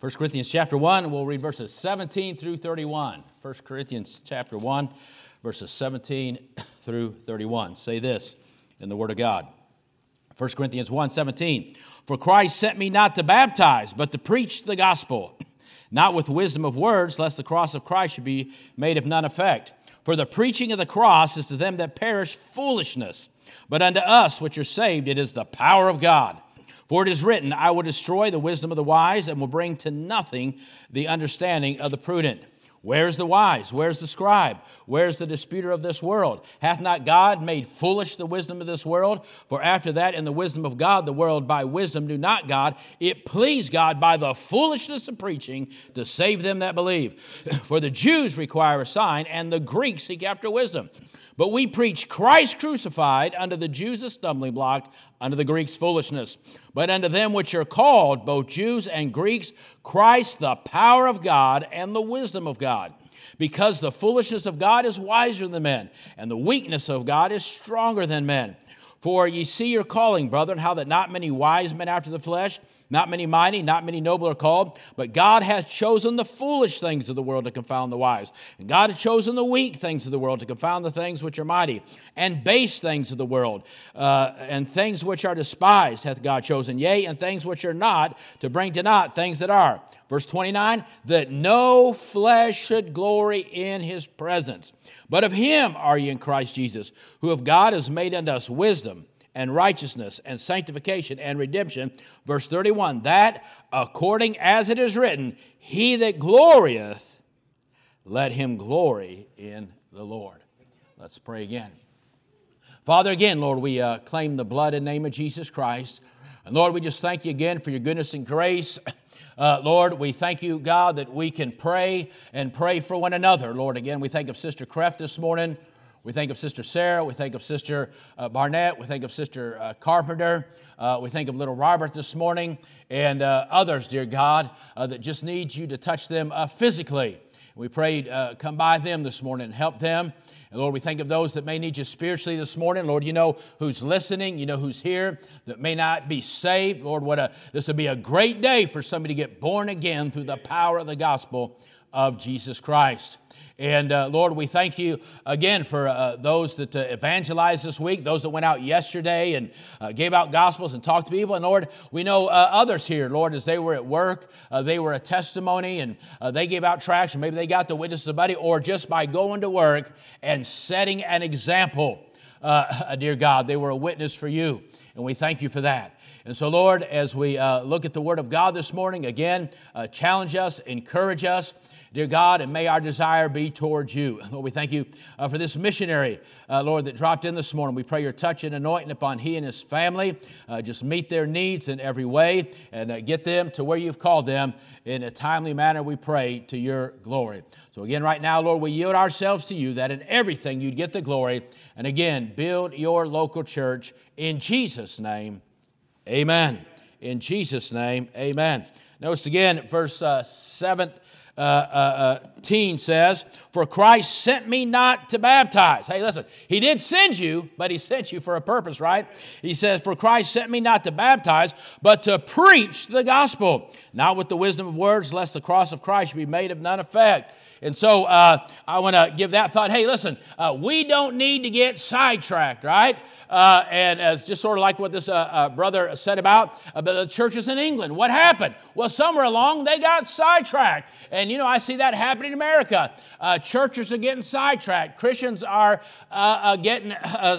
1 Corinthians chapter 1, we'll read verses 17 through 31. 1 Corinthians chapter 1, verses 17 through 31. Say this in the Word of God. 1 Corinthians 1 17. For Christ sent me not to baptize, but to preach the gospel, not with wisdom of words, lest the cross of Christ should be made of none effect. For the preaching of the cross is to them that perish foolishness, but unto us which are saved it is the power of God. For it is written, I will destroy the wisdom of the wise and will bring to nothing the understanding of the prudent. Where's the wise? Where's the scribe? Where's the disputer of this world? Hath not God made foolish the wisdom of this world? For after that, in the wisdom of God, the world by wisdom knew not God. It pleased God by the foolishness of preaching to save them that believe. For the Jews require a sign, and the Greeks seek after wisdom. But we preach Christ crucified, unto the Jews a stumbling block, unto the Greeks foolishness. But unto them which are called, both Jews and Greeks, Christ the power of God and the wisdom of God. Because the foolishness of God is wiser than men, and the weakness of God is stronger than men. For ye see your calling, brethren, how that not many wise men after the flesh, not many mighty, not many noble are called, but God hath chosen the foolish things of the world to confound the wise. And God hath chosen the weak things of the world to confound the things which are mighty, and base things of the world, uh, and things which are despised hath God chosen, yea, and things which are not, to bring to naught things that are. Verse 29 that no flesh should glory in his presence. But of him are ye in Christ Jesus, who of God has made unto us wisdom and righteousness and sanctification and redemption. Verse 31 that according as it is written, he that glorieth, let him glory in the Lord. Let's pray again. Father, again, Lord, we uh, claim the blood and name of Jesus Christ. And Lord, we just thank you again for your goodness and grace. Uh, Lord, we thank you, God, that we can pray and pray for one another. Lord, again, we think of Sister Kreft this morning. We think of Sister Sarah. We think of Sister uh, Barnett. We think of Sister uh, Carpenter. Uh, we think of little Robert this morning and uh, others, dear God, uh, that just need you to touch them uh, physically. We pray, come by them this morning and help them. And Lord, we think of those that may need you spiritually this morning. Lord, you know who's listening, you know who's here that may not be saved. Lord, what a this would be a great day for somebody to get born again through the power of the gospel of Jesus Christ. And uh, Lord, we thank you again for uh, those that uh, evangelized this week, those that went out yesterday and uh, gave out gospels and talked to people. And Lord, we know uh, others here, Lord, as they were at work, uh, they were a testimony and they gave out tracts, maybe they got to witness of somebody, or just by going to work and setting an example, dear God, they were a witness for you. And we thank you for that. And so, Lord, as we look at the Word of God this morning, again, challenge us, encourage us. Dear God, and may our desire be towards you. Lord, we thank you uh, for this missionary, uh, Lord, that dropped in this morning. We pray your touch and anointing upon he and his family. Uh, just meet their needs in every way and uh, get them to where you've called them in a timely manner, we pray, to your glory. So, again, right now, Lord, we yield ourselves to you that in everything you'd get the glory. And again, build your local church in Jesus' name. Amen. In Jesus' name, amen. Notice again, verse uh, 7 uh, uh, uh says, For Christ sent me not to baptize. Hey, listen, he did send you, but he sent you for a purpose, right? He says, For Christ sent me not to baptize, but to preach the gospel, not with the wisdom of words, lest the cross of Christ be made of none effect. And so uh, I want to give that thought. Hey, listen, uh, we don't need to get sidetracked, right? Uh, and it's just sort of like what this uh, uh, brother said about, about the churches in England. What happened? Well, somewhere along they got sidetracked. And, you know, I see that happening in America. Uh, churches are getting sidetracked, Christians are getting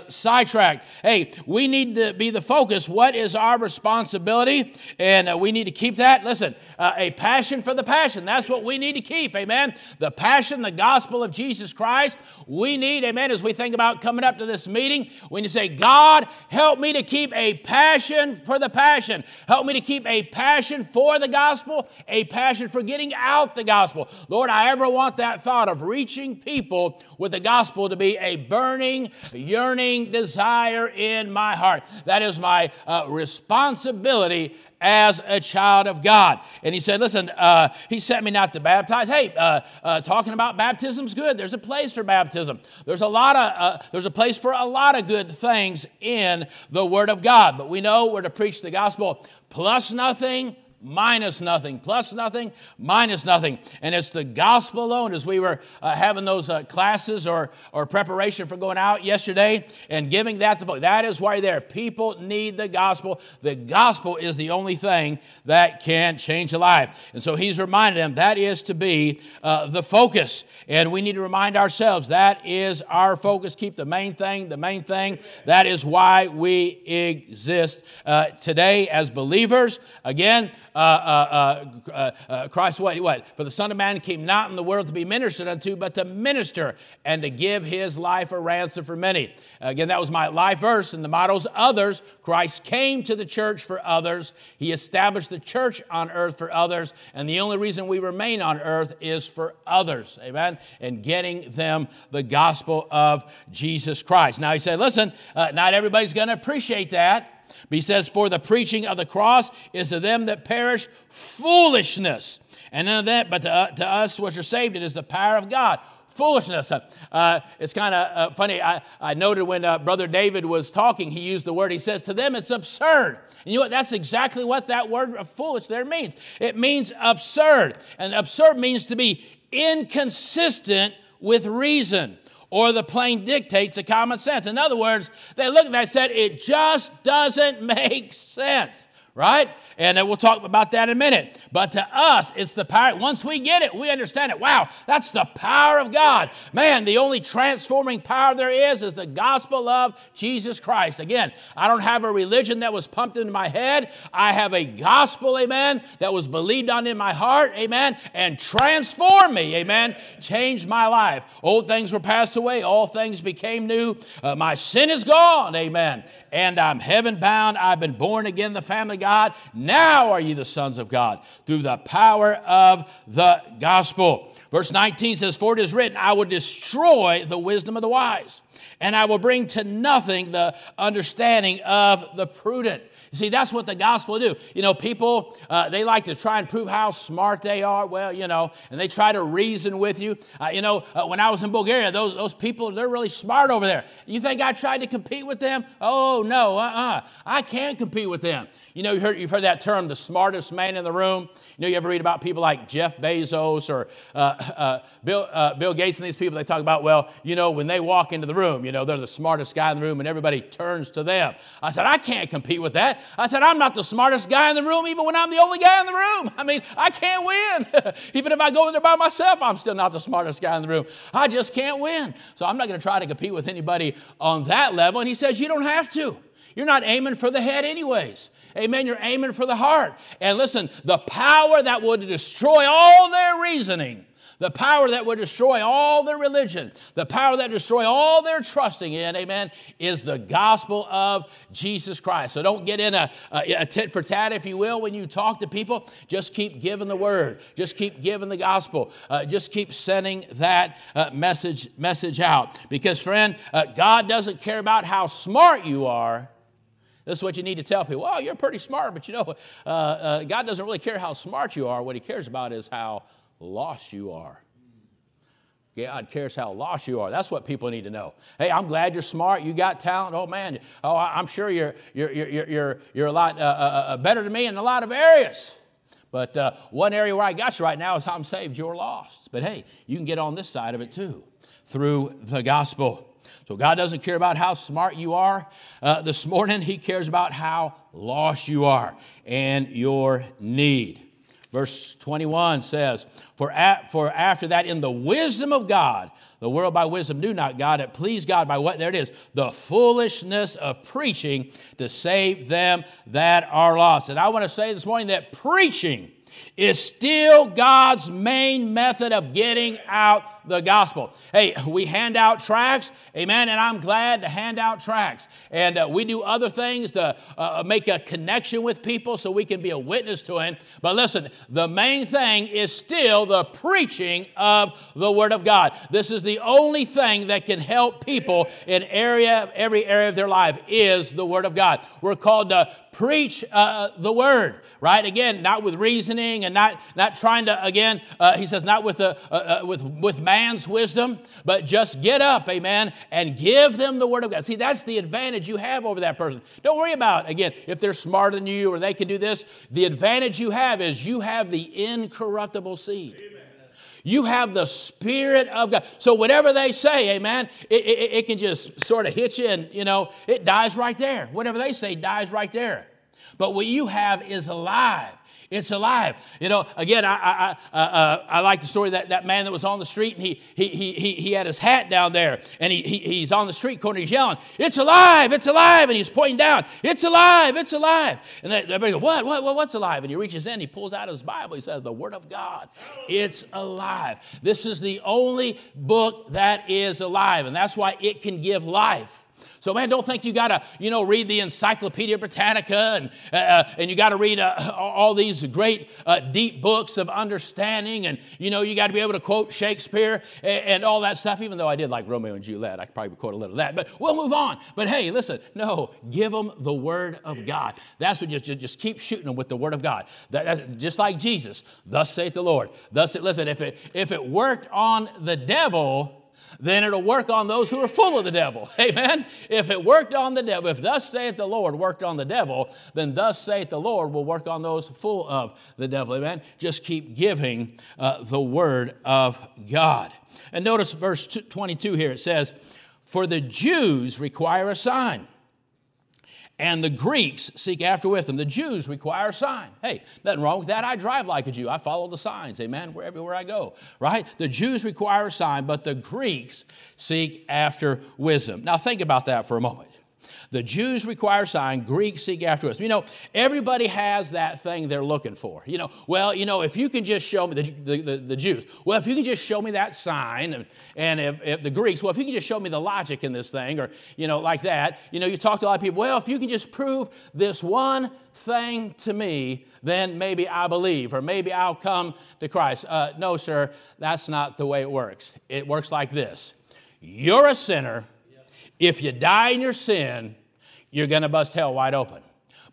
sidetracked. Hey, we need to be the focus. What is our responsibility? And we need to keep that. Listen, a passion for the passion. That's what we need to keep. Amen. The passion, the gospel of Jesus Christ. We need, amen, as we think about coming up to this meeting, when you say, God, help me to keep a passion for the passion. Help me to keep a passion for the gospel, a passion for getting out the gospel. Lord, I ever want that thought of reaching people with the gospel to be a burning, yearning desire in my heart. That is my uh, responsibility as a child of God. And he said, Listen, uh, he sent me not to baptize. Hey, uh, uh, talking about baptism's good. There's a place for baptism. There's a lot of, uh, there's a place for a lot of good things in the Word of God. But we know we're to preach the gospel plus nothing, minus nothing, plus nothing, minus nothing. And it's the gospel alone. As we were uh, having those uh, classes or, or preparation for going out yesterday and giving that the vote, that is why there. People need the gospel. The gospel is the only thing that can change a life. And so he's reminded them that is to be uh, the focus. And we need to remind ourselves that is our focus. Keep the main thing, the main thing. That is why we exist uh, today as believers. Again, uh, uh, uh, uh, Christ, what, what? For the Son of Man came not in the world to be ministered unto, but to minister and to give his life a ransom for many. Again, that was my life verse, and the motto's others. Christ came to the church for others. He established the church on earth for others, and the only reason we remain on earth is for others. Amen? And getting them the gospel of Jesus Christ. Now, he said, listen, uh, not everybody's going to appreciate that. But he says, For the preaching of the cross is to them that perish foolishness. And none of that, but to, uh, to us which are saved, it is the power of God. Foolishness. Uh, it's kind of uh, funny. I, I noted when uh, Brother David was talking, he used the word, he says, To them it's absurd. And you know what? That's exactly what that word foolish there means. It means absurd. And absurd means to be inconsistent with reason or the plain dictates of common sense. In other words, they looked at that said, it just doesn't make sense right? And we'll talk about that in a minute. But to us, it's the power. Once we get it, we understand it. Wow, that's the power of God. Man, the only transforming power there is is the gospel of Jesus Christ. Again, I don't have a religion that was pumped into my head. I have a gospel, amen, that was believed on in my heart, amen, and transformed me, amen, changed my life. Old things were passed away, all things became new. Uh, my sin is gone, amen, and I'm heaven bound. I've been born again, the family God. Now are ye the sons of God through the power of the gospel. Verse 19 says, For it is written, I will destroy the wisdom of the wise, and I will bring to nothing the understanding of the prudent. You see, that's what the gospel do. You know, people, uh, they like to try and prove how smart they are. Well, you know, and they try to reason with you. Uh, you know, uh, when I was in Bulgaria, those, those people, they're really smart over there. You think I tried to compete with them? Oh, no, uh-uh. I can't compete with them. You know, you heard, you've heard that term, the smartest man in the room. You know, you ever read about people like Jeff Bezos or uh, uh, Bill, uh, Bill Gates and these people, they talk about, well, you know, when they walk into the room, you know, they're the smartest guy in the room and everybody turns to them. I said, I can't compete with that. I said, I'm not the smartest guy in the room, even when I'm the only guy in the room. I mean, I can't win. even if I go in there by myself, I'm still not the smartest guy in the room. I just can't win. So I'm not going to try to compete with anybody on that level. And he says, You don't have to. You're not aiming for the head, anyways. Amen. You're aiming for the heart. And listen, the power that would destroy all their reasoning the power that would destroy all their religion, the power that destroy all their trusting in, amen, is the gospel of Jesus Christ. So don't get in a, a, a tit for tat, if you will, when you talk to people. Just keep giving the word. Just keep giving the gospel. Uh, just keep sending that uh, message message out. Because, friend, uh, God doesn't care about how smart you are. This is what you need to tell people. Well, you're pretty smart, but you know, uh, uh, God doesn't really care how smart you are. What He cares about is how lost you are. God cares how lost you are. That's what people need to know. Hey, I'm glad you're smart. You got talent. Oh man, oh I'm sure you're you're you're you're, you're a lot uh, uh, uh, better than me in a lot of areas. But uh, one area where I got you right now is how I'm saved. You're lost. But hey, you can get on this side of it too through the gospel. So God doesn't care about how smart you are uh, this morning. He cares about how lost you are and your need. Verse 21 says, for, for after that, in the wisdom of God, the world by wisdom knew not God, it pleased God by what? There it is, the foolishness of preaching to save them that are lost. And I want to say this morning that preaching is still God's main method of getting out the gospel. Hey, we hand out tracts, amen, and I'm glad to hand out tracts. And uh, we do other things to uh, make a connection with people so we can be a witness to Him. But listen, the main thing is still the preaching of the Word of God. This is the only thing that can help people in area, every area of their life is the Word of God. We're called to preach uh, the Word, right? Again, not with reasoning reasoning and not, not trying to, again, uh, he says, not with, a, uh, with, with man's wisdom, but just get up, amen, and give them the word of God. See, that's the advantage you have over that person. Don't worry about, again, if they're smarter than you or they can do this. The advantage you have is you have the incorruptible seed. Amen. You have the Spirit of God. So whatever they say, amen, it, it, it, can just sort of hit you and, you know, it dies right there. Whatever they say dies right there. But what you have is alive. It's alive. You know, again, I, I, I, uh, I like the story that that man that was on the street and he, he, he, he, had his hat down there and he, he, he's on the street corner, he's yelling, It's alive, it's alive. And he's pointing down, It's alive, it's alive. And everybody goes, what, what, what, What's alive? And he reaches in, he pulls out his Bible, he says, The Word of God. It's alive. This is the only book that is alive, and that's why it can give life. So, man, don't think you got to, you know, read the Encyclopedia Britannica and, uh, uh and you got to read uh, all these great uh, deep books of understanding and, you know, you got to be able to quote Shakespeare and, and, all that stuff, even though I did like Romeo and Juliet. I could probably quote a little of that, but we'll move on. But hey, listen, no, give them the Word of God. That's what just, just keep shooting them with the Word of God. That, that's just like Jesus. Thus saith the Lord. Thus, listen, if it, if it worked on the devil, then it'll work on those who are full of the devil. Amen. If it worked on the devil, if thus saith the Lord worked on the devil, then thus saith the Lord will work on those full of the devil. Amen. Just keep giving uh, the word of God. And notice verse 22 here it says, For the Jews require a sign and the Greeks seek after with them. The Jews require a sign. Hey, nothing wrong with that. I drive like a Jew. I follow the signs, amen, wherever I go, right? The Jews require a sign, but the Greeks seek after wisdom. Now, think about that for a moment. The Jews require a sign, Greeks seek after us. You know, everybody has that thing they're looking for. You know, well, you know, if you can just show me, the, the, the, the Jews, well, if you can just show me that sign, and, and if, if, the Greeks, well, if you can just show me the logic in this thing, or, you know, like that, you know, you talk to a lot of people, well, if you can just prove this one thing to me, then maybe I believe, or maybe I'll come to Christ. Uh, no, sir, that's not the way it works. It works like this You're a sinner if you die in your sin, you're going to bust hell wide open.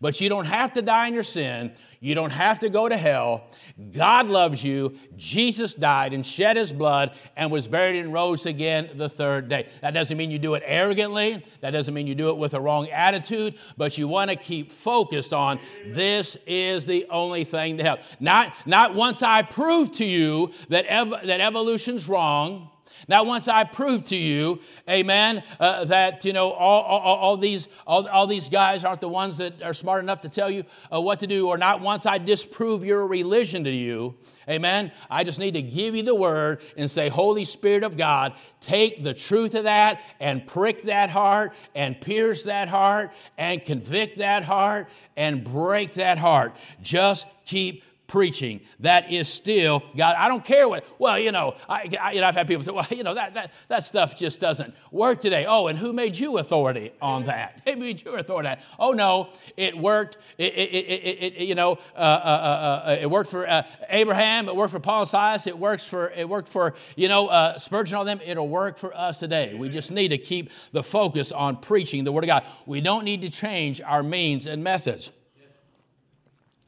But you don't have to die in your sin. You don't have to go to hell. God loves you. Jesus died and shed his blood and was buried and rose again the third day. That doesn't mean you do it arrogantly. That doesn't mean you do it with a wrong attitude, but you want to keep focused on this is the only thing to help. Not, not once I prove to you that, ev- that evolution's wrong now, once I prove to you, amen, uh, that, you know, all, all, all these, all, all, these guys aren't the ones that are smart enough to tell you uh, what to do, or not once I disprove your religion to you, amen, I just need to give you the word and say, Holy Spirit of God, take the truth of that and prick that heart and pierce that heart and convict that heart and break that heart. Just keep preaching. That is still God. I don't care what, well, you know, I, I, you know I've had people say, well, you know, that, that, that stuff just doesn't work today. Oh, and who made you authority on that? Who made you authority on that? Oh, no, it worked. It, it, it, it you know, uh, uh, uh, uh, it worked for uh, Abraham. It worked for Paul and Silas. It works for, it worked for, you know, uh, Spurgeon all them. It'll work for us today. We just need to keep the focus on preaching the Word of God. We don't need to change our means and methods.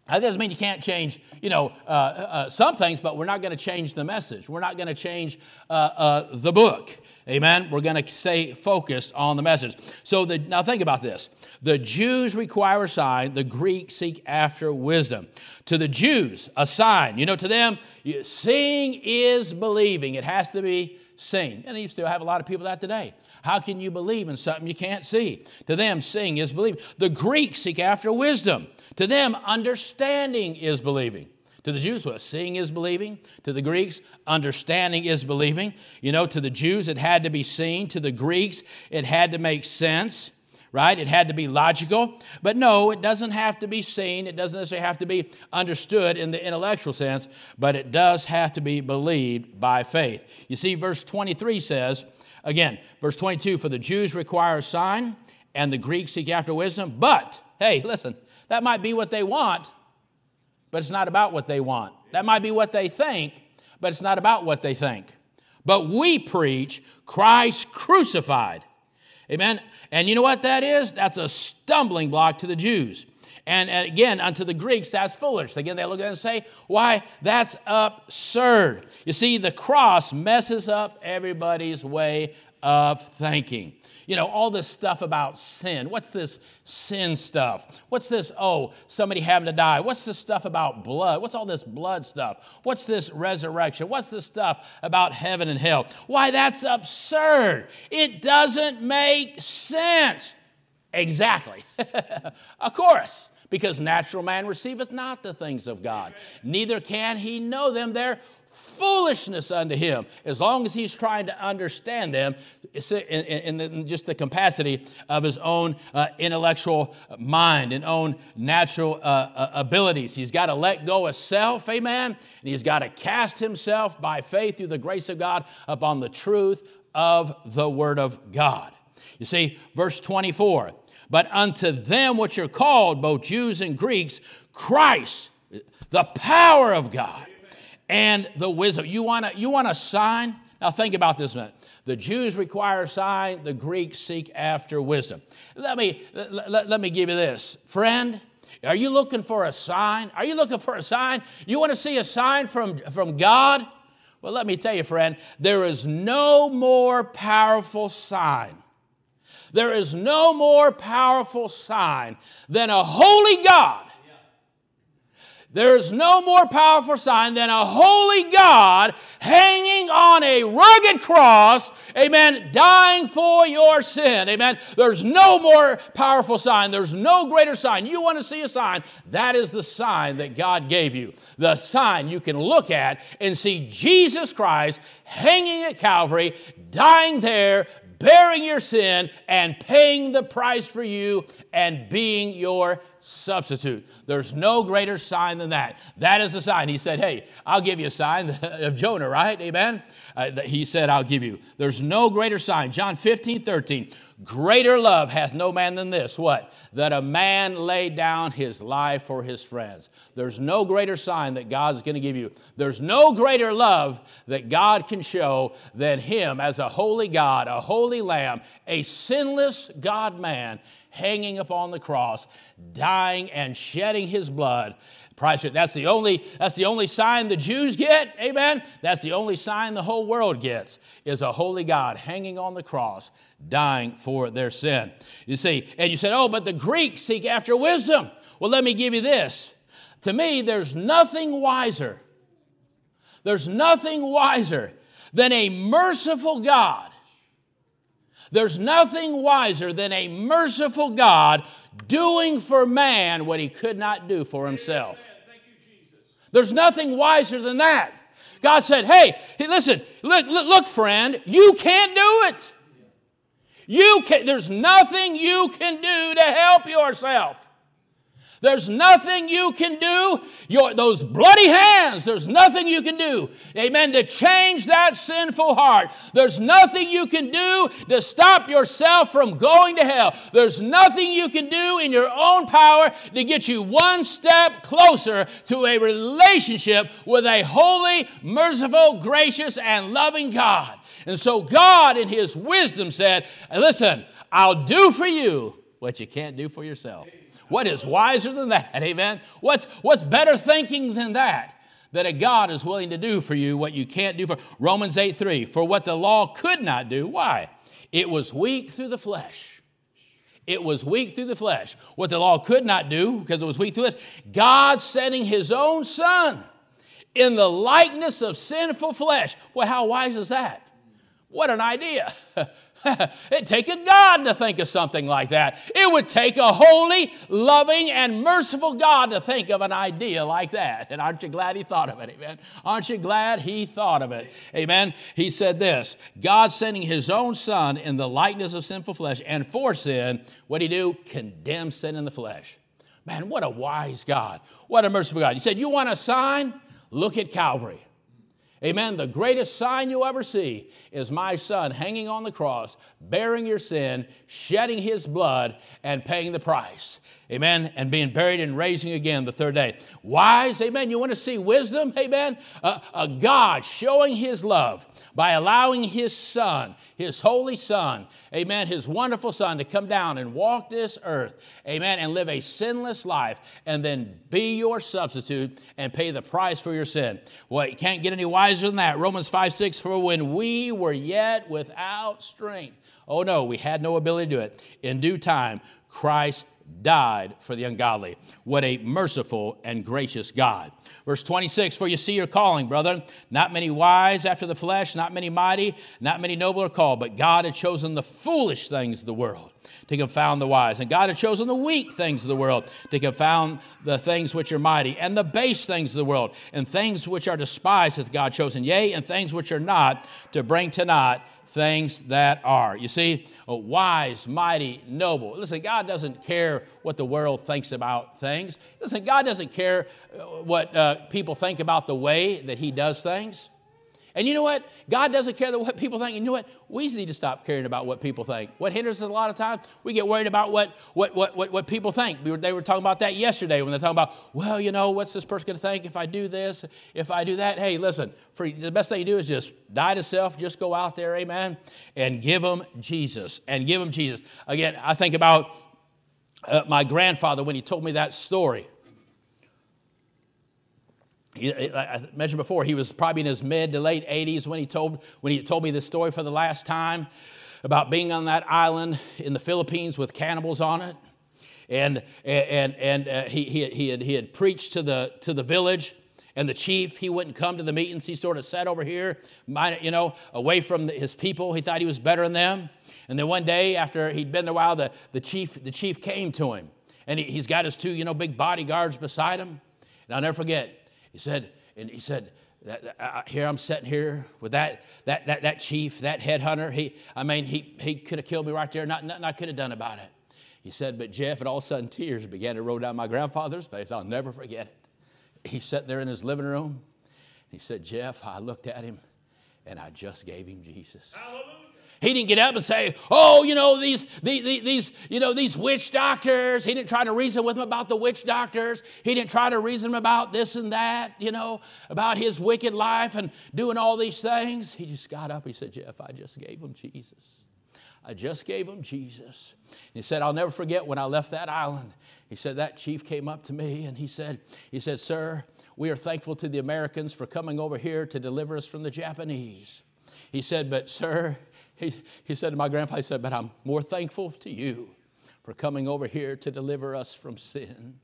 That doesn't mean you can't change, you know, uh, uh, some things, but we're not going to change the message. We're not going to change uh, uh, the book. Amen. We're going to stay focused on the message. So the, now think about this: the Jews require a sign; the Greeks seek after wisdom. To the Jews, a sign. You know, to them, seeing is believing. It has to be seen, and you still have a lot of people that today. How can you believe in something you can't see? To them, seeing is believing. The Greeks seek after wisdom. To them, understanding is believing. To the Jews, what? Seeing is believing. To the Greeks, understanding is believing. You know, to the Jews, it had to be seen. To the Greeks, it had to make sense, right? It had to be logical. But no, it doesn't have to be seen. It doesn't necessarily have to be understood in the intellectual sense, but it does have to be believed by faith. You see, verse 23 says, again, verse 22 For the Jews require a sign, and the Greeks seek after wisdom. But, hey, listen, that might be what they want, but it's not about what they want. That might be what they think, but it's not about what they think. But we preach Christ crucified. Amen. And you know what that is? That's a stumbling block to the Jews And, again, unto the Greeks, that's foolish. Again, they look at it and say, why? That's absurd. You see, the cross messes up everybody's way of thinking. You know, all this stuff about sin. What's this sin stuff? What's this, oh, somebody having to die? What's this stuff about blood? What's all this blood stuff? What's this resurrection? What's this stuff about heaven and hell? Why, that's absurd. It doesn't make sense. Exactly. of course because natural man receiveth not the things of God, neither can he know them. They're foolishness unto him as long as he's trying to understand them in, just the capacity of his own uh, intellectual mind and own natural uh, uh, abilities. He's got to let go of self, amen, and he's got to cast himself by faith through the grace of God upon the truth of the Word of God. You see, verse 24, but unto them which are called, both Jews and Greeks, Christ, the power of God and the wisdom. You want, a, you want a sign? Now think about this a minute. The Jews require a sign, the Greeks seek after wisdom. Let me, let me give you this. Friend, are you looking for a sign? Are you looking for a sign? You want to see a sign from, from God? Well, let me tell you, friend, there is no more powerful sign. There is no more powerful sign than a holy God there's no more powerful sign than a holy God hanging on a rugged cross, amen, dying for your sin, amen. There's no more powerful sign. There's no greater sign. You want to see a sign? That is the sign that God gave you. The sign you can look at and see Jesus Christ hanging at Calvary, dying there, bearing your sin, and paying the price for you and being your substitute. There's no greater sign than that. That is the sign. He said, Hey, I'll give you a sign of Jonah, right? Amen? Uh, he said, I'll give you. There's no greater sign. John 15, 13. Greater love hath no man than this. What? That a man laid down his life for his friends. There's no greater sign that God's going to give you. There's no greater love that God can show than him as a holy God, a holy lamb, a sinless God man hanging upon the cross, dying and shedding his blood. That's the only that's the only sign the Jews get. Amen. That's the only sign the whole world gets is a holy God hanging on the cross, dying for their sin. You see, and you said, "Oh, but the Greeks seek after wisdom." Well, let me give you this. To me, there's nothing wiser. There's nothing wiser than a merciful God there's nothing wiser than a merciful God doing for man what he could not do for himself. There's nothing wiser than that. God said, Hey, listen, look, look, friend, you can't do it. You can, there's nothing you can do to help yourself. There's nothing you can do. Your, those bloody hands, there's nothing you can do. Amen. To change that sinful heart. There's nothing you can do to stop yourself from going to hell. There's nothing you can do in your own power to get you one step closer to a relationship with a holy, merciful, gracious, and loving God. And so God, in His wisdom, said, Listen, I'll do for you what you can't do for yourself. What is wiser than that? Amen. What's, what's better thinking than that? That a God is willing to do for you what you can't do for Romans 8 3. For what the law could not do. Why? It was weak through the flesh. It was weak through the flesh. What the law could not do, because it was weak through us, God sending his own son in the likeness of sinful flesh. Well, how wise is that? What an idea. It'd take a God to think of something like that. It would take a holy, loving, and merciful God to think of an idea like that. And aren't you glad he thought of it? Amen. Aren't you glad he thought of it? Amen. He said this God sending his own son in the likeness of sinful flesh and for sin, what did he do? Condemn sin in the flesh. Man, what a wise God. What a merciful God. He said, You want a sign? Look at Calvary. Amen. The greatest sign you'll ever see is my son hanging on the cross, bearing your sin, shedding his blood, and paying the price. Amen. And being buried and raising again the third day. Wise, amen. You want to see wisdom, amen? A God showing his love by allowing his son, his holy son, amen, his wonderful son to come down and walk this earth, amen, and live a sinless life and then be your substitute and pay the price for your sin. Well, you can't get any wiser than that. Romans 5 6, for when we were yet without strength, oh no, we had no ability to do it. In due time, Christ died for the ungodly. What a merciful and gracious God. Verse 26 For you see your calling, brother. Not many wise after the flesh, not many mighty, not many noble are called, but God had chosen the foolish things of the world to confound the wise. And God had chosen the weak things of the world to confound the things which are mighty, and the base things of the world, and things which are despised hath God chosen, yea, and things which are not, to bring to naught things that are. You see, wise, mighty, noble. Listen, God doesn't care what the world thinks about things. Listen, God doesn't care uh, what uh, people think about the way that He does things. And you know what? God doesn't care what people think. You know what? We need to stop caring about what people think. What hinders us a lot of times? We get worried about what, what, what, what, what people think. We were, they were talking about that yesterday when they're talking about, well, you know, what's this person going to think if I do this, if I do that? Hey, listen, for, the best thing you do is just die to self, just go out there, amen, and give them Jesus. And give them Jesus. Again, I think about uh, my grandfather when he told me that story. He, I mentioned before, he was probably in his mid to late 80s when he told, when he told me this story for the last time about being on that island in the Philippines with cannibals on it. And, and, and uh, he, he, he, had, he had preached to the, to the village, and the chief, he wouldn't come to the meetings. He sort of sat over here, you know, away from his people. He thought he was better than them. And then one day, after he'd been there a while, the, the, chief, the chief came to him. And he, he's got his two, you know, big bodyguards beside him. And I'll never forget, he said, and he said, that, uh, here I'm sitting here with that, that, that, that chief, that headhunter. He, I mean, he, he could have killed me right there. Not, nothing I could have done about it. He said, but Jeff, and all of a sudden tears began to roll down my grandfather's face. I'll never forget it. He sat there in his living room. He said, Jeff, I looked at him and I just gave him Jesus. Hallelujah. He didn't get up and say, "Oh, you know these, these, these, you know these witch doctors." He didn't try to reason with him about the witch doctors. He didn't try to reason them about this and that, you know, about his wicked life and doing all these things. He just got up. He said, "Jeff, I just gave him Jesus. I just gave him Jesus." he said, "I'll never forget when I left that island." He said that chief came up to me and he said, "He said, sir." We are thankful to the Americans for coming over here to deliver us from the Japanese. He said, But, sir, he, he said to my grandfather, he said, But I'm more thankful to you for coming over here to deliver us from sin.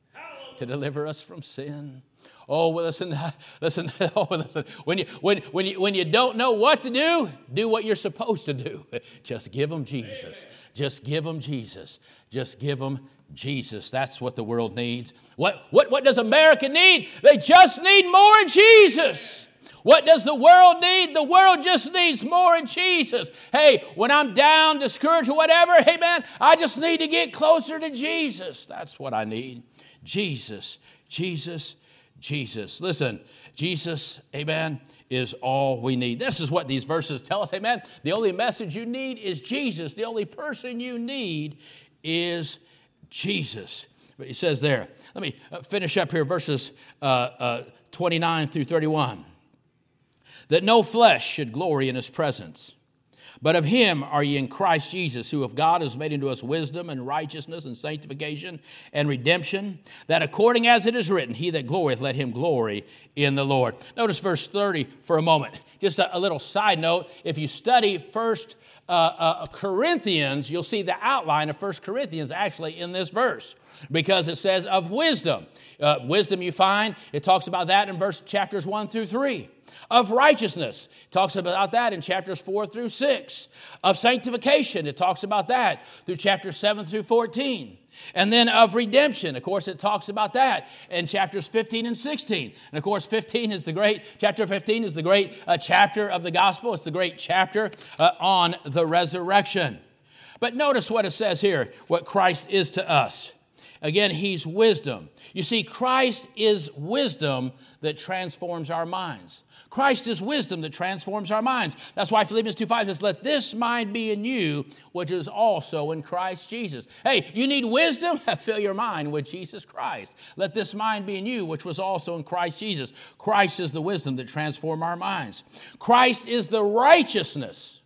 To deliver us from sin. Oh, well, listen, listen, oh, listen. When you, when, when, you, when you don't know what to do, do what you're supposed to do. Just give them Jesus. Just give them Jesus. Just give them Jesus. That's what the world needs. What, what, what does America need? They just need more Jesus. What does the world need? The world just needs more in Jesus. Hey, when I'm down, discouraged, or whatever, hey man, I just need to get closer to Jesus. That's what I need. Jesus, Jesus, Jesus. Listen, Jesus, amen, is all we need. This is what these verses tell us, amen. The only message you need is Jesus. The only person you need is Jesus. But he says there, let me uh, finish up here, verses uh, uh, 29 through 31 that no flesh should glory in his presence. But of him are ye in Christ Jesus, who of God has made into us wisdom and righteousness and sanctification and redemption, that according as it is written, He that glorieth, let him glory in the Lord. Notice verse 30 for a moment. Just a, a little side note. If you study first uh, uh, Corinthians, you'll see the outline of First Corinthians actually in this verse because it says of wisdom. Uh, wisdom you find, it talks about that in verse chapters 1 through 3 of righteousness. It talks about that in chapters 4 through 6. Of sanctification, it talks about that through chapters 7 through 14. And then of redemption, of course, it talks about that in chapters 15 and 16. And of course, 15 is the great, chapter 15 is the great uh, chapter of the gospel. It's the great chapter uh, on the resurrection. But notice what it says here, what Christ is to us. Again, he's wisdom. You see, Christ is wisdom that transforms our minds. Christ is wisdom that transforms our minds. That's why Philippians 2 5 says, Let this mind be in you, which is also in Christ Jesus. Hey, you need wisdom? Fill your mind with Jesus Christ. Let this mind be in you, which was also in Christ Jesus. Christ is the wisdom that transforms our minds. Christ is the righteousness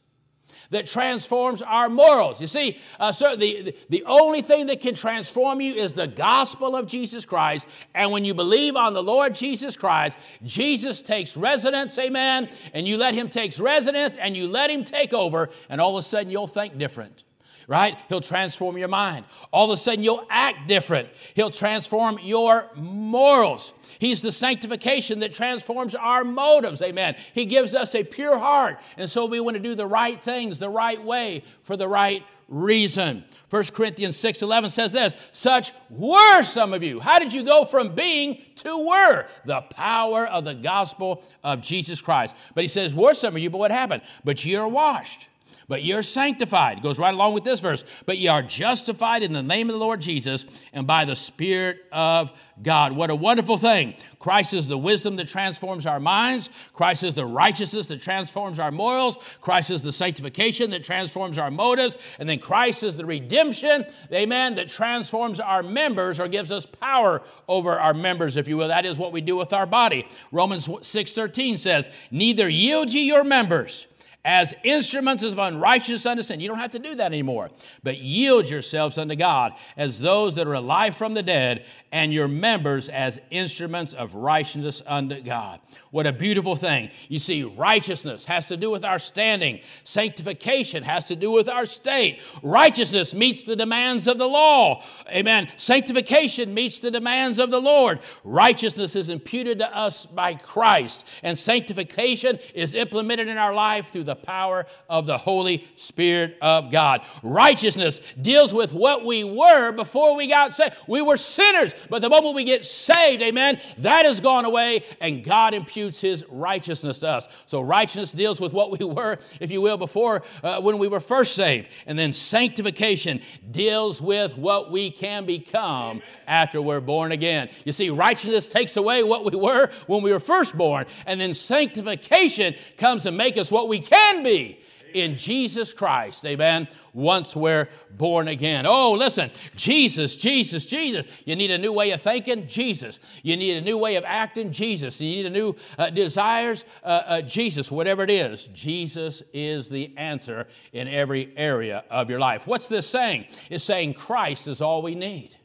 that transforms our morals. You see, uh, sir, the, the only thing that can transform you is the gospel of Jesus Christ. And when you believe on the Lord Jesus Christ, Jesus takes residence, amen, and you let him take residence and you let him take over, and all of a sudden you'll think different right? He'll transform your mind. All of a sudden, you'll act different. He'll transform your morals. He's the sanctification that transforms our motives. Amen. He gives us a pure heart. And so we want to do the right things the right way for the right reason. 1 Corinthians 6 11 says this Such were some of you. How did you go from being to were? The power of the gospel of Jesus Christ. But he says, Were some of you, but what happened? But ye are washed but you're sanctified. Goes right along with this verse. But ye are justified in the name of the Lord Jesus and by the Spirit of God. What a wonderful thing. Christ is the wisdom that transforms our minds. Christ is the righteousness that transforms our morals. Christ is the sanctification that transforms our motives. And then Christ is the redemption, amen, that transforms our members or gives us power over our members, if you will. That is what we do with our body. Romans 6.13 says, Neither yield ye your members as instruments of unrighteousness unto sin. You don't have to do that anymore, but yield yourselves unto God as those that are alive from the dead, and your members as instruments of righteousness unto God. What a beautiful thing. You see, righteousness has to do with our standing, sanctification has to do with our state. Righteousness meets the demands of the law. Amen. Sanctification meets the demands of the Lord. Righteousness is imputed to us by Christ, and sanctification is implemented in our life through the power of the Holy Spirit of God. Righteousness deals with what we were before we got saved. We were sinners. But the moment we get saved, amen, that has gone away and God imputes his righteousness to us. So righteousness deals with what we were, if you will, before uh, when we were first saved. And then sanctification deals with what we can become after we're born again. You see, righteousness takes away what we were when we were first born. And then sanctification comes to make us what we can be in Jesus Christ. Amen. Once we're born again. Oh, listen, Jesus, Jesus, Jesus. You need a new way of thinking? Jesus. You need a new way of acting? Jesus. You need a new uh, desires? Uh, uh, Jesus. Whatever it is, Jesus is the answer in every area of your life. What's this saying? It's saying Christ is all we need.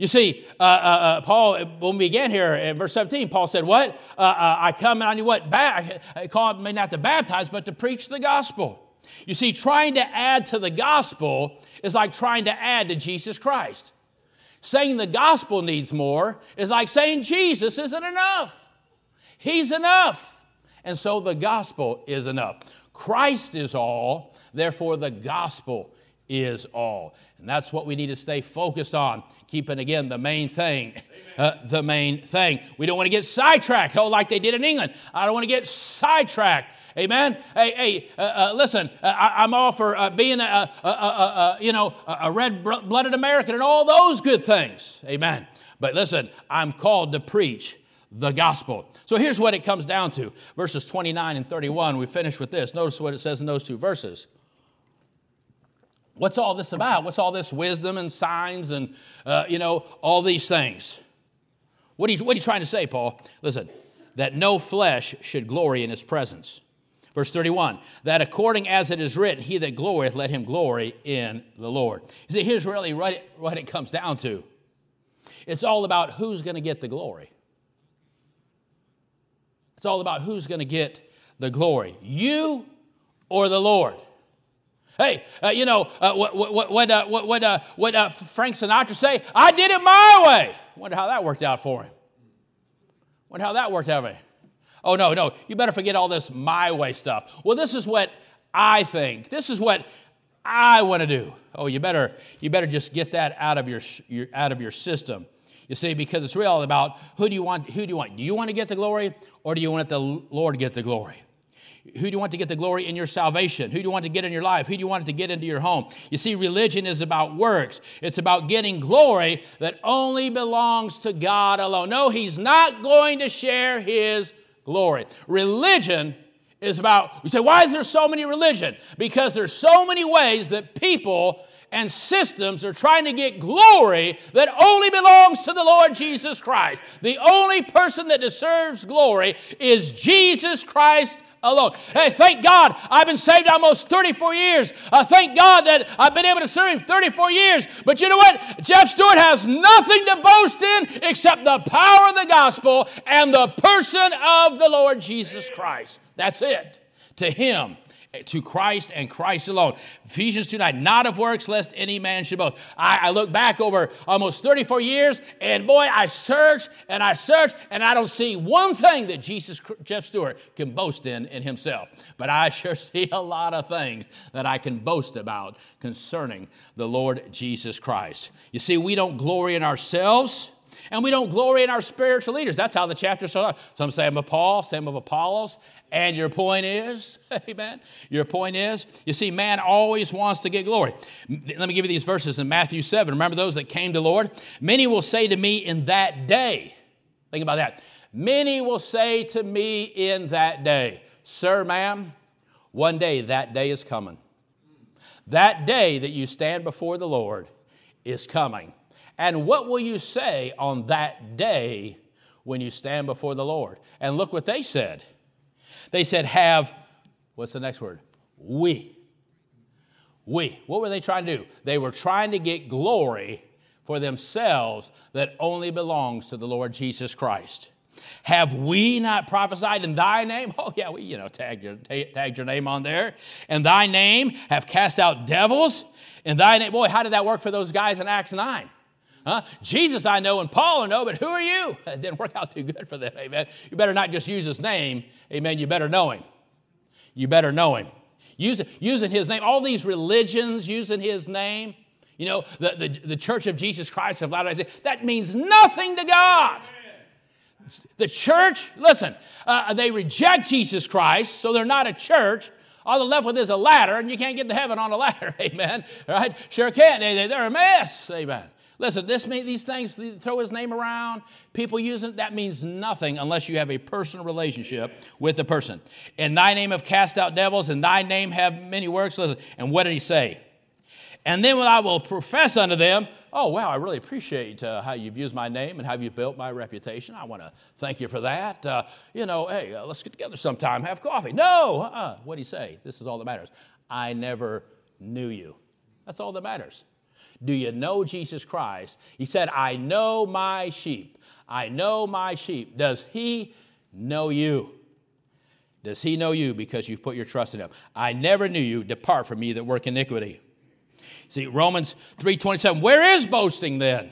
You see, uh, uh, uh, Paul, when we began here in verse 17, Paul said, What? Uh, uh, I come on you what? Ba- I call me not to baptize, but to preach the gospel. You see, trying to add to the gospel is like trying to add to Jesus Christ. Saying the gospel needs more is like saying Jesus isn't enough. He's enough. And so the gospel is enough. Christ is all, therefore the gospel is all. And that's what we need to stay focused on, keeping again the main thing. Uh, the main thing. We don't want to get sidetracked, oh, like they did in England. I don't want to get sidetracked. Amen. Hey, hey, uh, uh, listen. Uh, I, am all for uh, being a, a, a, you know a red-blooded American and all those good things. Amen. But listen, I'm called to preach the gospel. So here's what it comes down to: verses 29 and 31. We finish with this. Notice what it says in those two verses. What's all this about? What's all this wisdom and signs and, uh, you know, all these things? What are, you, what are you trying to say, Paul? Listen, that no flesh should glory in his presence. Verse 31 that according as it is written, he that glorieth, let him glory in the Lord. You see, here's really what it, what it comes down to it's all about who's going to get the glory. It's all about who's going to get the glory, you or the Lord. Hey, uh, you know, uh, what, what, what, uh, what, what, uh, what uh, Frank Sinatra say? I did it my way. Wonder how that worked out for him. Wonder how that worked out for him. Oh, no, no, you better forget all this my way stuff. Well, this is what I think. This is what I want to do. Oh, you better, you better just get that out of your, your, out of your system. You see, because it's real about who do you want, who do you want? Do you want to get the glory or do you want the Lord to get the glory? Who do you want to get the glory in your salvation? Who do you want to get in your life? Who do you want to get into your home? You see, religion is about works. It's about getting glory that only belongs to God alone. No, He's not going to share His glory. Religion is about, you say, why is there so many religion? Because there's so many ways that people and systems are trying to get glory that only belongs to the Lord Jesus Christ. The only person that deserves glory is Jesus Christ alone. Hey, thank God I've been saved almost 34 years. Uh, thank God that I've been able to serve Him 34 years. But you know what? Jeff Stewart has nothing to boast in except the power of the gospel and the person of the Lord Jesus Christ. That's it. To Him to Christ and Christ alone. Ephesians 2 9, not of works, lest any man should boast. I, I, look back over almost 34 years, and boy, I search and I search, and I don't see one thing that Jesus, Jeff Stewart, can boast in in himself. But I sure see a lot of things that I can boast about concerning the Lord Jesus Christ. You see, we don't glory in ourselves. And we don't glory in our spiritual leaders. That's how the chapter starts. Some say I'm of Paul, some of Apollos. And your point is, amen. Your point is, you see, man always wants to get glory. Let me give you these verses in Matthew 7. Remember those that came to Lord? Many will say to me in that day, think about that. Many will say to me in that day, Sir, ma'am, one day that day is coming. That day that you stand before the Lord is coming. And what will you say on that day when you stand before the Lord? And look what they said. They said, Have, what's the next word? We. We. What were they trying to do? They were trying to get glory for themselves that only belongs to the Lord Jesus Christ. Have we not prophesied in thy name? Oh, yeah, we, you know, tagged your, tagged your name on there. In thy name have cast out devils. In thy name, boy, how did that work for those guys in Acts 9? Huh? Jesus I know and Paul I know, but who are you? It didn't work out too good for them, amen. You better not just use his name, amen. You better know him. You better know him. Use, using his name, all these religions using his name, you know, the, the, the Church of Jesus Christ of Latter-day Saints, that means nothing to God. The church, listen, uh, they reject Jesus Christ, so they're not a church. All they're left with is a ladder, and you can't get to heaven on a ladder, amen. Right? Sure can't. They, they're a mess, amen. Listen, this these things throw his name around. People use it. That means nothing unless you have a personal relationship with the person. In thy name have cast out devils, in thy name have many works. Listen, and what did he say? And then when I will profess unto them, oh wow, I really appreciate uh, how you've used my name and how you've built my reputation. I want to thank you for that. Uh, you know, hey, uh, let's get together sometime, have coffee. No, uh-uh. what do you say? This is all that matters. I never knew you. That's all that matters. Do you know Jesus Christ? He said, I know my sheep. I know my sheep. Does he know you? Does he know you because you've put your trust in him? I never knew you. Depart from me that work iniquity. See, Romans 3:27. Where is boasting then?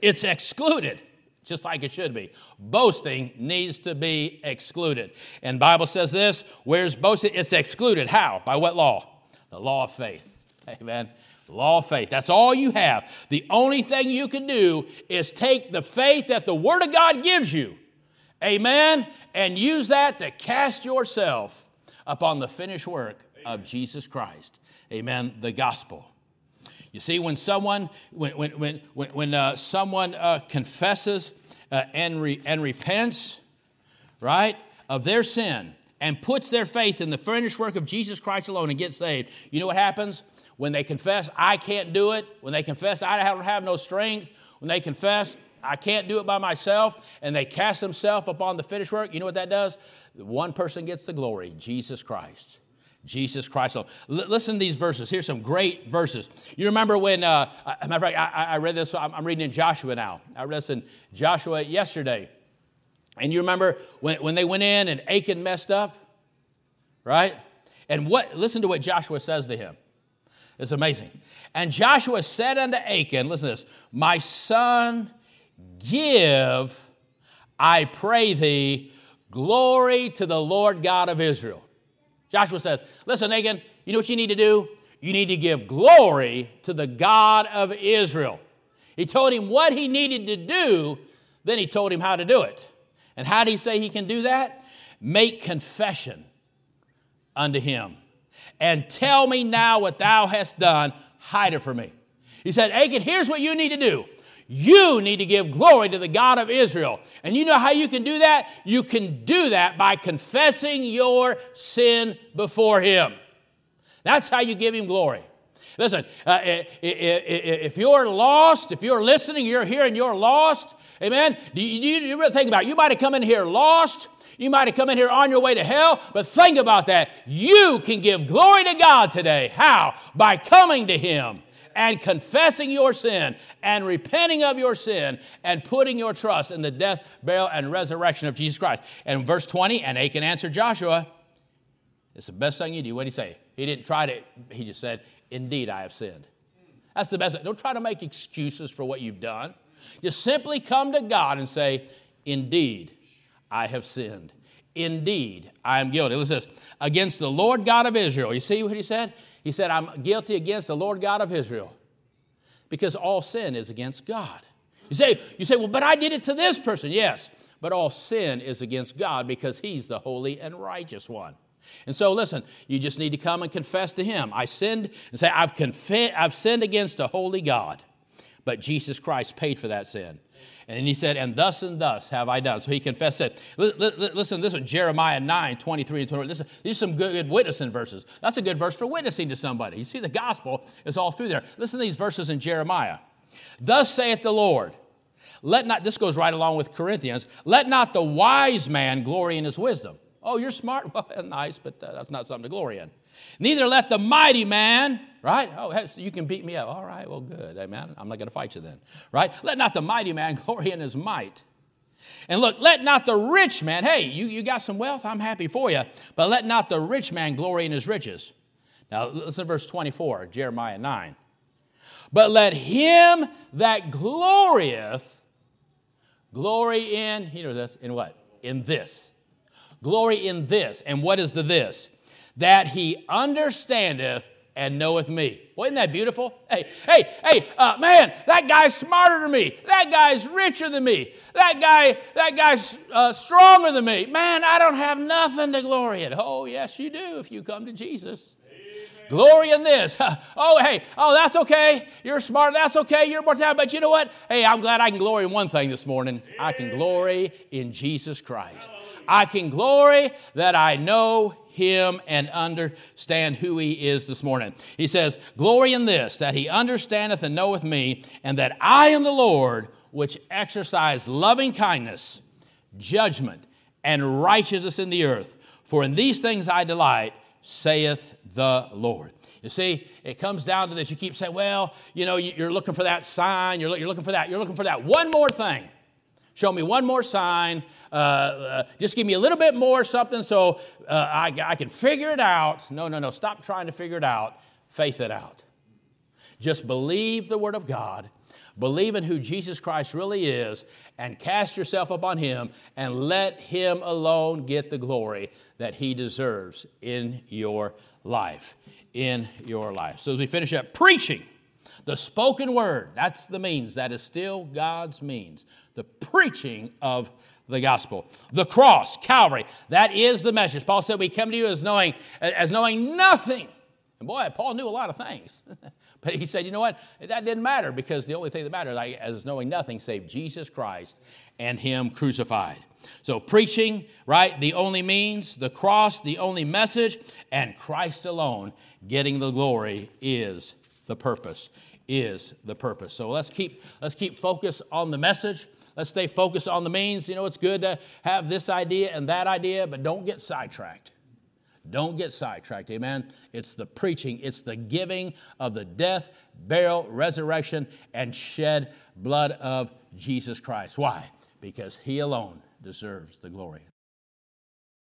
It's excluded, just like it should be. Boasting needs to be excluded. And Bible says this, where's boasting? It's excluded. How? By what law? The law of faith. Amen. Law of faith. That's all you have. The only thing you can do is take the faith that the Word of God gives you, amen, and use that to cast yourself upon the finished work of Jesus Christ. Amen. The gospel. You see, when someone, when, when, when, when uh, someone uh, confesses uh, and, re, and repents, right, of their sin and puts their faith in the finished work of Jesus Christ alone and gets saved, you know what happens? When they confess, I can't do it. When they confess, I don't have no strength. When they confess, I can't do it by myself, and they cast themselves upon the finished work, you know what that does? One person gets the glory Jesus Christ. Jesus Christ. L- listen to these verses. Here's some great verses. You remember when, uh, matter of fact, I, I read this, I'm, I'm, reading in Joshua now. I read this in Joshua yesterday. And you remember when, when they went in and Achan messed up, right? And what, listen to what Joshua says to him. It's amazing. And Joshua said unto Achan, listen to this, My son, give, I pray thee, glory to the Lord God of Israel. Joshua says, Listen, Achan, you know what you need to do? You need to give glory to the God of Israel. He told him what he needed to do, then he told him how to do it. And how did he say he can do that? Make confession unto him. And tell me now what thou hast done, hide it from me. He said, Achan, here's what you need to do. You need to give glory to the God of Israel. And you know how you can do that? You can do that by confessing your sin before Him. That's how you give Him glory. Listen, uh, if you're lost, if you're listening, you're here and you're lost, amen. Do you, do you really think about it? You might have come in here lost. You might have come in here on your way to hell, but think about that. You can give glory to God today. How? By coming to Him and confessing your sin and repenting of your sin and putting your trust in the death, burial, and resurrection of Jesus Christ. And verse 20, and Achan answered Joshua, It's the best thing you do. What did he say? He didn't try to, he just said, Indeed, I have sinned. That's the best. Don't try to make excuses for what you've done. Just simply come to God and say, Indeed, I have sinned. Indeed, I am guilty. Listen this. Against the Lord God of Israel. You see what he said? He said, I'm guilty against the Lord God of Israel because all sin is against God. You say, you say, well, but I did it to this person. Yes, but all sin is against God because he's the holy and righteous one. And so, listen, you just need to come and confess to him. I sinned and say, I've, I've sinned against a holy God, but Jesus Christ paid for that sin. And he said, And thus and thus have I done. So he confessed it. Listen, this is Jeremiah 9, 23 and 24. Listen, these are some good, good witnessing verses. That's a good verse for witnessing to somebody. You see, the gospel is all through there. Listen to these verses in Jeremiah. Thus saith the Lord, let not, this goes right along with Corinthians, let not the wise man glory in his wisdom. Oh, you're smart? Well, nice, but uh, that's not something to glory in. Neither let the mighty man, right? Oh, hey, so you can beat me up. All right, well, good. Amen. I'm not going to fight you then, right? Let not the mighty man glory in his might. And look, let not the rich man, hey, you, you got some wealth, I'm happy for you, but let not the rich man glory in his riches. Now, listen to verse 24, Jeremiah 9. But let him that glorieth glory in, he knows this, in what? In this. Glory in this. And what is the this? that he understandeth and knoweth me. Wasn't that beautiful? Hey, hey, hey, uh, man, that guy's smarter than me. That guy's richer than me. That guy, that guy's uh, stronger than me. Man, I don't have nothing to glory in. Oh, yes, you do if you come to Jesus. Glory in this. Oh, hey, oh, that's okay. You're smart. That's okay. You're more talented. But you know what? Hey, I'm glad I can glory in one thing this morning. I can glory in Jesus Christ. I can glory that I know him and understand who he is this morning. He says, Glory in this, that he understandeth and knoweth me, and that I am the Lord, which exercise loving kindness, judgment, and righteousness in the earth. For in these things I delight, saith the Lord. You see, it comes down to this. You keep saying, well, you know, you're looking for that sign, you're looking for that, you're looking for that one more thing. Show me one more sign. Uh, uh, just give me a little bit more something so uh, I, I can figure it out. No, no, no. Stop trying to figure it out. Faith it out. Just believe the Word of God. Believe in who Jesus Christ really is and cast yourself upon Him and let Him alone get the glory that He deserves in your life. In your life. So, as we finish up, preaching the spoken word, that's the means. That is still God's means. The preaching of the gospel. The cross, Calvary, that is the message. Paul said, We come to you as knowing, as knowing nothing. And boy, Paul knew a lot of things. but he said, you know what? That didn't matter because the only thing that mattered is knowing nothing save Jesus Christ and Him crucified. So, preaching, right, the only means, the cross, the only message, and Christ alone getting the glory is the purpose is the purpose. So let's keep let's keep focus on the message. Let's stay focused on the means. You know, it's good to have this idea and that idea, but don't get sidetracked. Don't get sidetracked, amen. It's the preaching, it's the giving of the death, burial, resurrection, and shed blood of Jesus Christ. Why? Because he alone deserves the glory.